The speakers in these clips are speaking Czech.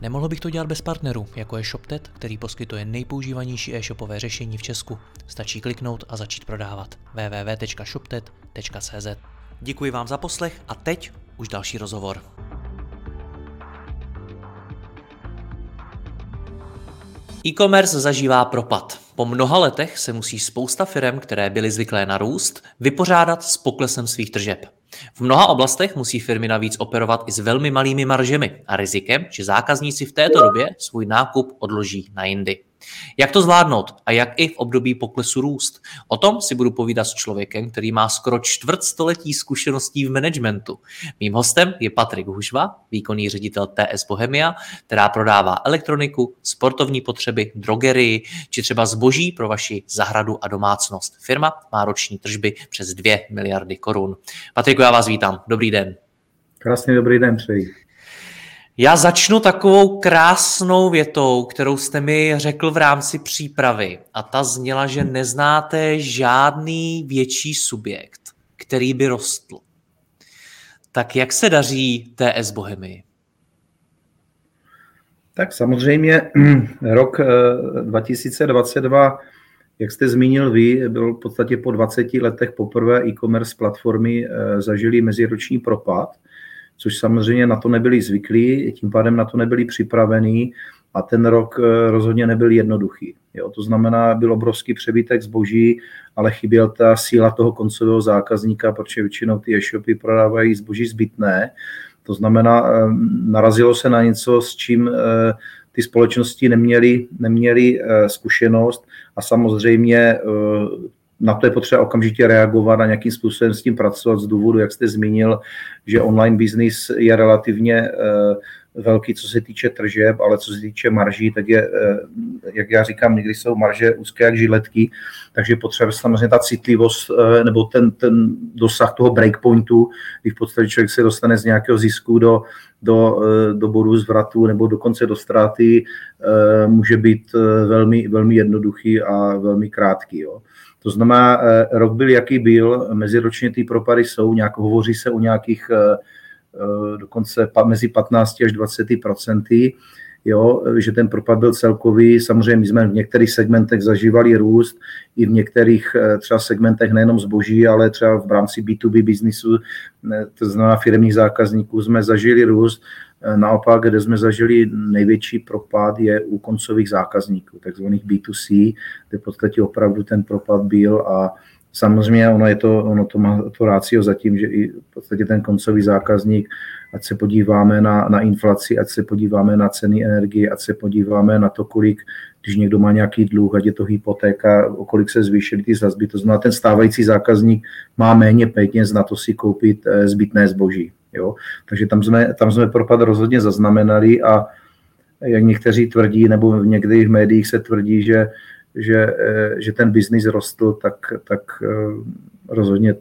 Nemohl bych to dělat bez partnerů, jako je ShopTet, který poskytuje nejpoužívanější e-shopové řešení v Česku. Stačí kliknout a začít prodávat. www.shoptet.cz Děkuji vám za poslech a teď už další rozhovor. E-commerce zažívá propad. Po mnoha letech se musí spousta firm, které byly zvyklé na růst, vypořádat s poklesem svých tržeb. V mnoha oblastech musí firmy navíc operovat i s velmi malými maržemi a rizikem, že zákazníci v této době svůj nákup odloží na jindy. Jak to zvládnout a jak i v období poklesu růst? O tom si budu povídat s člověkem, který má skoro čtvrt století zkušeností v managementu. Mým hostem je Patrik Hušva, výkonný ředitel TS Bohemia, která prodává elektroniku, sportovní potřeby, drogerii či třeba zboží pro vaši zahradu a domácnost. Firma má roční tržby přes 2 miliardy korun. Patriku, já vás vítám. Dobrý den. Krásný dobrý den přeji. Já začnu takovou krásnou větou, kterou jste mi řekl v rámci přípravy. A ta zněla, že neznáte žádný větší subjekt, který by rostl. Tak jak se daří TS Bohemy? Tak samozřejmě rok 2022, eh, jak jste zmínil vy, byl v podstatě po 20 letech poprvé e-commerce platformy eh, zažili meziroční propad což samozřejmě na to nebyli zvyklí, tím pádem na to nebyli připravení a ten rok eh, rozhodně nebyl jednoduchý. Jo, to znamená, byl obrovský přebytek zboží, ale chyběl ta síla toho koncového zákazníka, protože většinou ty e-shopy prodávají zboží zbytné. To znamená, eh, narazilo se na něco, s čím eh, ty společnosti neměly, neměly zkušenost a samozřejmě na to je potřeba okamžitě reagovat a nějakým způsobem s tím pracovat z důvodu, jak jste zmínil, že online business je relativně eh, velký, co se týče tržeb, ale co se týče marží, tak je, eh, jak já říkám, někdy jsou marže úzké jak žiletky, takže potřeba samozřejmě ta citlivost eh, nebo ten, ten dosah toho breakpointu, kdy v podstatě člověk se dostane z nějakého zisku do, do, do bodu zvratu nebo dokonce do ztráty, může být velmi, velmi jednoduchý a velmi krátký. Jo. To znamená, eh, rok byl, jaký byl, meziročně ty propady jsou, nějak, hovoří se o nějakých eh, eh, dokonce mezi 15 až 20 procenty, jo, že ten propad byl celkový. Samozřejmě my jsme v některých segmentech zažívali růst, i v některých třeba segmentech nejenom zboží, ale třeba v rámci B2B biznisu, to znamená firmních zákazníků, jsme zažili růst. Naopak, kde jsme zažili největší propad, je u koncových zákazníků, takzvaných B2C, kde v podstatě opravdu ten propad byl a Samozřejmě ono, je to, ono to má to rácio zatím, že i v podstatě ten koncový zákazník, ať se podíváme na, na inflaci, ať se podíváme na ceny energie, ať se podíváme na to, kolik, když někdo má nějaký dluh, ať je to hypotéka, o kolik se zvýšily ty sazby, to znamená, ten stávající zákazník má méně peněz na to si koupit eh, zbytné zboží. Jo? Takže tam jsme, tam jsme propad rozhodně zaznamenali a jak někteří tvrdí, nebo v některých médiích se tvrdí, že, že, eh, že ten biznis rostl, tak, tak eh, rozhodně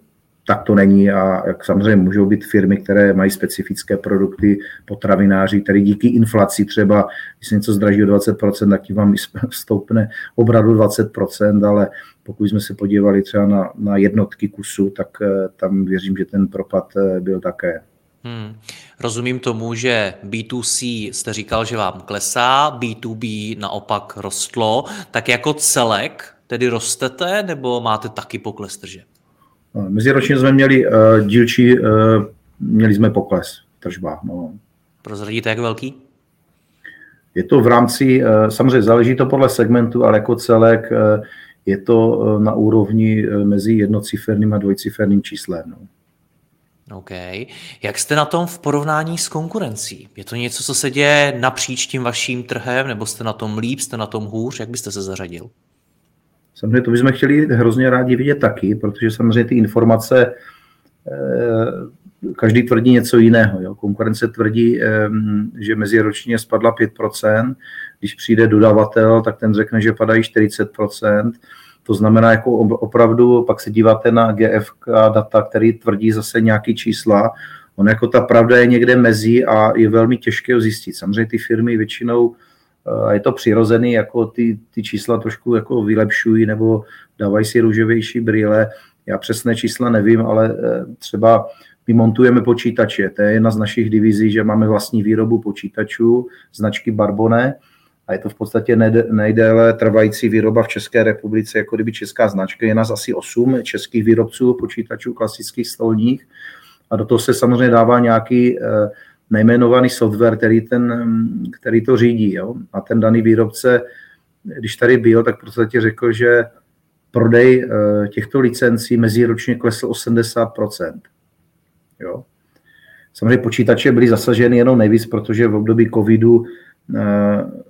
tak to není a jak samozřejmě můžou být firmy, které mají specifické produkty, potravináři, které díky inflaci třeba, když se něco zdraží o 20%, tak vám stoupne obradu 20%, ale pokud jsme se podívali třeba na, na jednotky kusu, tak eh, tam věřím, že ten propad byl také. Hmm. Rozumím tomu, že B2C jste říkal, že vám klesá, B2B naopak rostlo, tak jako celek tedy rostete nebo máte taky pokles tržeb? No, meziročně jsme měli uh, dílčí, uh, měli jsme pokles tržba. No. Prozradíte, jak velký? Je to v rámci, uh, samozřejmě záleží to podle segmentu, ale jako celek uh, je to na úrovni mezi jednociferným a dvojciferným číslem. No. OK. Jak jste na tom v porovnání s konkurencí? Je to něco, co se děje napříč tím vaším trhem, nebo jste na tom líp, jste na tom hůř? Jak byste se zařadil? Samozřejmě to bychom chtěli hrozně rádi vidět taky, protože samozřejmě ty informace, eh, každý tvrdí něco jiného. Jo. Konkurence tvrdí, že meziročně spadla 5%, když přijde dodavatel, tak ten řekne, že padají 40%. To znamená, jako opravdu pak se díváte na GF data, který tvrdí zase nějaký čísla. On jako ta pravda je někde mezi a je velmi těžké ho zjistit. Samozřejmě ty firmy většinou a je to přirozený, jako ty, ty čísla trošku jako vylepšují nebo dávají si růžovější brýle. Já přesné čísla nevím, ale eh, třeba my montujeme počítače. To je jedna z našich divizí, že máme vlastní výrobu počítačů značky Barbone a je to v podstatě nejdéle trvající výroba v České republice, jako kdyby česká značka. Je nás asi 8 českých výrobců počítačů klasických stolních a do toho se samozřejmě dává nějaký eh, nejmenovaný software, který, ten, který to řídí. Jo? A ten daný výrobce, když tady byl, tak v podstatě řekl, že prodej eh, těchto licencí meziročně klesl 80%. Jo? Samozřejmě počítače byly zasaženy jenom nejvíc, protože v období covidu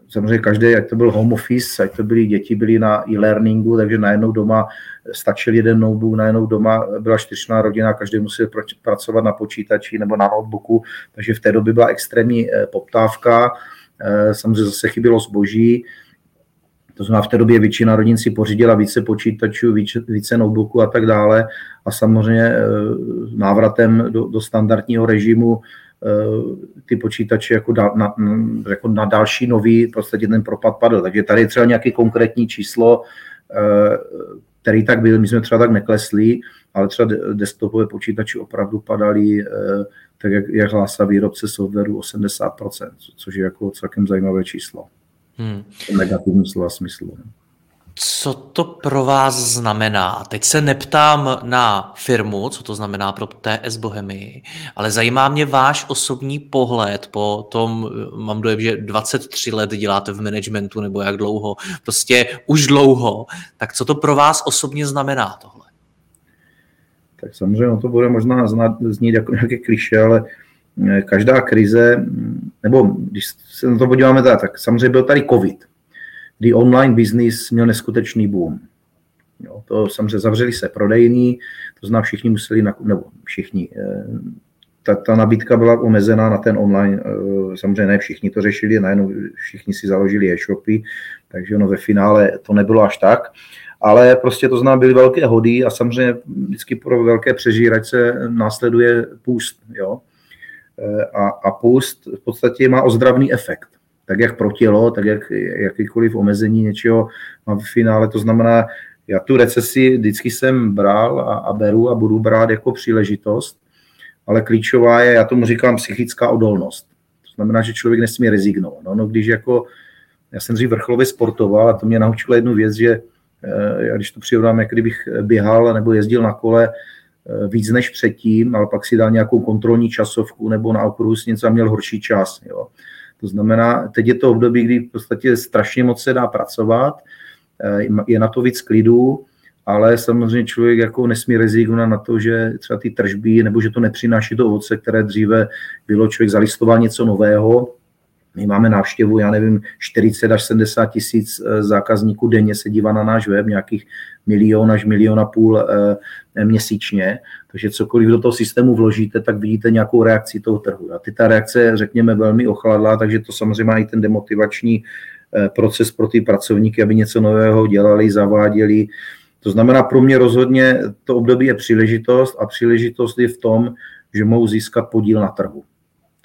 samozřejmě každý, ať to byl home office, ať to byly děti, byly na e-learningu, takže najednou doma stačil jeden notebook, najednou doma byla čtyřčlenná rodina, každý musel pracovat na počítači nebo na notebooku, takže v té době byla extrémní eh, poptávka, eh, samozřejmě zase chybělo zboží, to znamená, v té době většina rodin si pořídila více počítačů, více, více notebooků a tak dále. A samozřejmě eh, návratem do, do standardního režimu ty počítače jako, da, na, jako na další nový, prostě ten propad padl. Takže tady je třeba nějaké konkrétní číslo, který tak byl, my jsme třeba tak neklesli, ale třeba desktopové počítače opravdu padaly, eh, tak jak, jak hlásá výrobce softwaru 80%, což je jako celkem zajímavé číslo. Hmm. V negativním slova smyslu. Co to pro vás znamená? Teď se neptám na firmu, co to znamená pro TS Bohemii, ale zajímá mě váš osobní pohled po tom, mám dojem, že 23 let děláte v managementu, nebo jak dlouho, prostě už dlouho. Tak co to pro vás osobně znamená tohle? Tak samozřejmě to bude možná znít jako nějaké kliše, ale eh, každá krize, nebo když se na to podíváme tak samozřejmě byl tady covid kdy online business měl neskutečný boom. Jo, to samozřejmě zavřeli se prodejní, to znamená všichni museli, nebo všichni, eh, ta, ta nabídka byla omezená na ten online, eh, samozřejmě ne všichni to řešili, najednou všichni si založili e-shopy, takže ono ve finále to nebylo až tak, ale prostě to znamená, byly velké hody a samozřejmě vždycky pro velké přežíračce následuje půst, jo. Eh, a, a půst v podstatě má ozdravný efekt tak jak pro tělo, tak jak jakýkoliv omezení něčeho má v finále. To znamená, já tu recesi vždycky jsem bral a, a beru a budu brát jako příležitost, ale klíčová je, já tomu říkám, psychická odolnost. To znamená, že člověk nesmí rezignovat. No, no když jako, já jsem dřív vrcholově sportoval a to mě naučilo jednu věc, že eh, já když to přirovnám, jak kdybych běhal nebo jezdil na kole eh, víc než předtím, ale pak si dal nějakou kontrolní časovku nebo na okruhu s něco a měl horší čas. Jo. To znamená, teď je to období, kdy v podstatě strašně moc se dá pracovat, eh, je na to víc klidu, ale samozřejmě člověk jako nesmí rezignovat na to, že třeba ty tržby, nebo že to nepřináší to ovoce, které dříve bylo, člověk zalistoval něco nového, my máme návštěvu, já nevím, 40 až 70 tisíc eh, zákazníků denně se dívá na náš web, nějakých milion až milion a půl eh, měsíčně. Takže cokoliv do toho systému vložíte, tak vidíte nějakou reakci toho trhu. A ty ta reakce, řekněme, velmi ochladla, takže to samozřejmě má i ten demotivační eh, proces pro ty pracovníky, aby něco nového dělali, zaváděli. To znamená, pro mě rozhodně to období je příležitost a příležitost je v tom, že mohou získat podíl na trhu.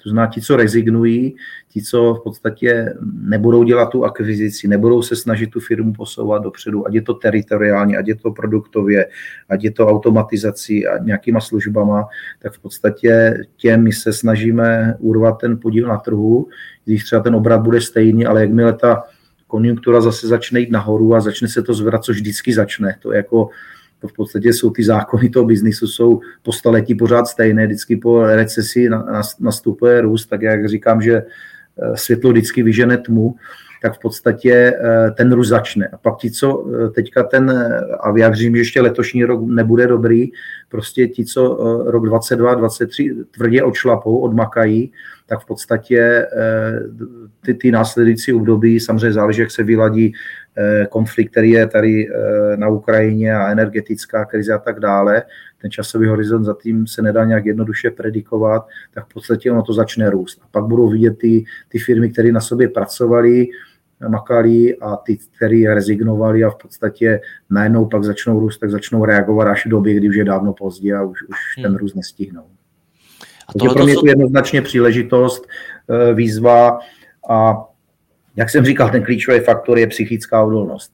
To znamená, ti, co rezignují, ti, co v podstatě nebudou dělat tu akvizici, nebudou se snažit tu firmu posouvat dopředu, ať je to teritoriálně, ať je to produktově, ať je to automatizací a nějakýma službama, tak v podstatě těm my se snažíme urvat ten podíl na trhu, když třeba ten obrat bude stejný, ale jakmile ta konjunktura zase začne jít nahoru a začne se to zvedat, což vždycky začne. To je jako to v podstatě jsou ty zákony toho biznisu, jsou po staletí pořád stejné, vždycky po recesi nastupuje růst, tak jak říkám, že eh, světlo vždycky vyžene tmu, tak v podstatě eh, ten růst začne. A pak ti, co eh, teďka ten, a vyjádřím, že ještě letošní rok nebude dobrý, prostě ti, co rok 22, 23 tvrdě odšlapou, odmakají, tak v podstatě ty, ty následující období, samozřejmě záleží, jak se vyladí konflikt, který je tady na Ukrajině a energetická krize a tak dále, ten časový horizont za tím se nedá nějak jednoduše predikovat, tak v podstatě ono to začne růst. A pak budou vidět ty, ty firmy, které na sobě pracovaly, makali a ty, který rezignovali a v podstatě najednou pak začnou růst, tak začnou reagovat až v době, kdy už je dávno pozdě a už, už ten hmm. růst nestihnou. A Takže pro mě to jednoznačně příležitost, eh, výzva a jak jsem říkal, ten klíčový faktor je psychická odolnost.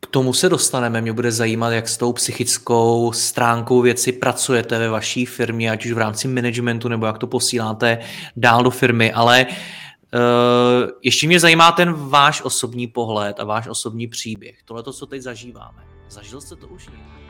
K tomu se dostaneme. Mě bude zajímat, jak s tou psychickou stránkou věci pracujete ve vaší firmě, ať už v rámci managementu, nebo jak to posíláte dál do firmy. Ale uh, ještě mě zajímá ten váš osobní pohled a váš osobní příběh. Tohle to, co teď zažíváme. Zažil jste to už někdy?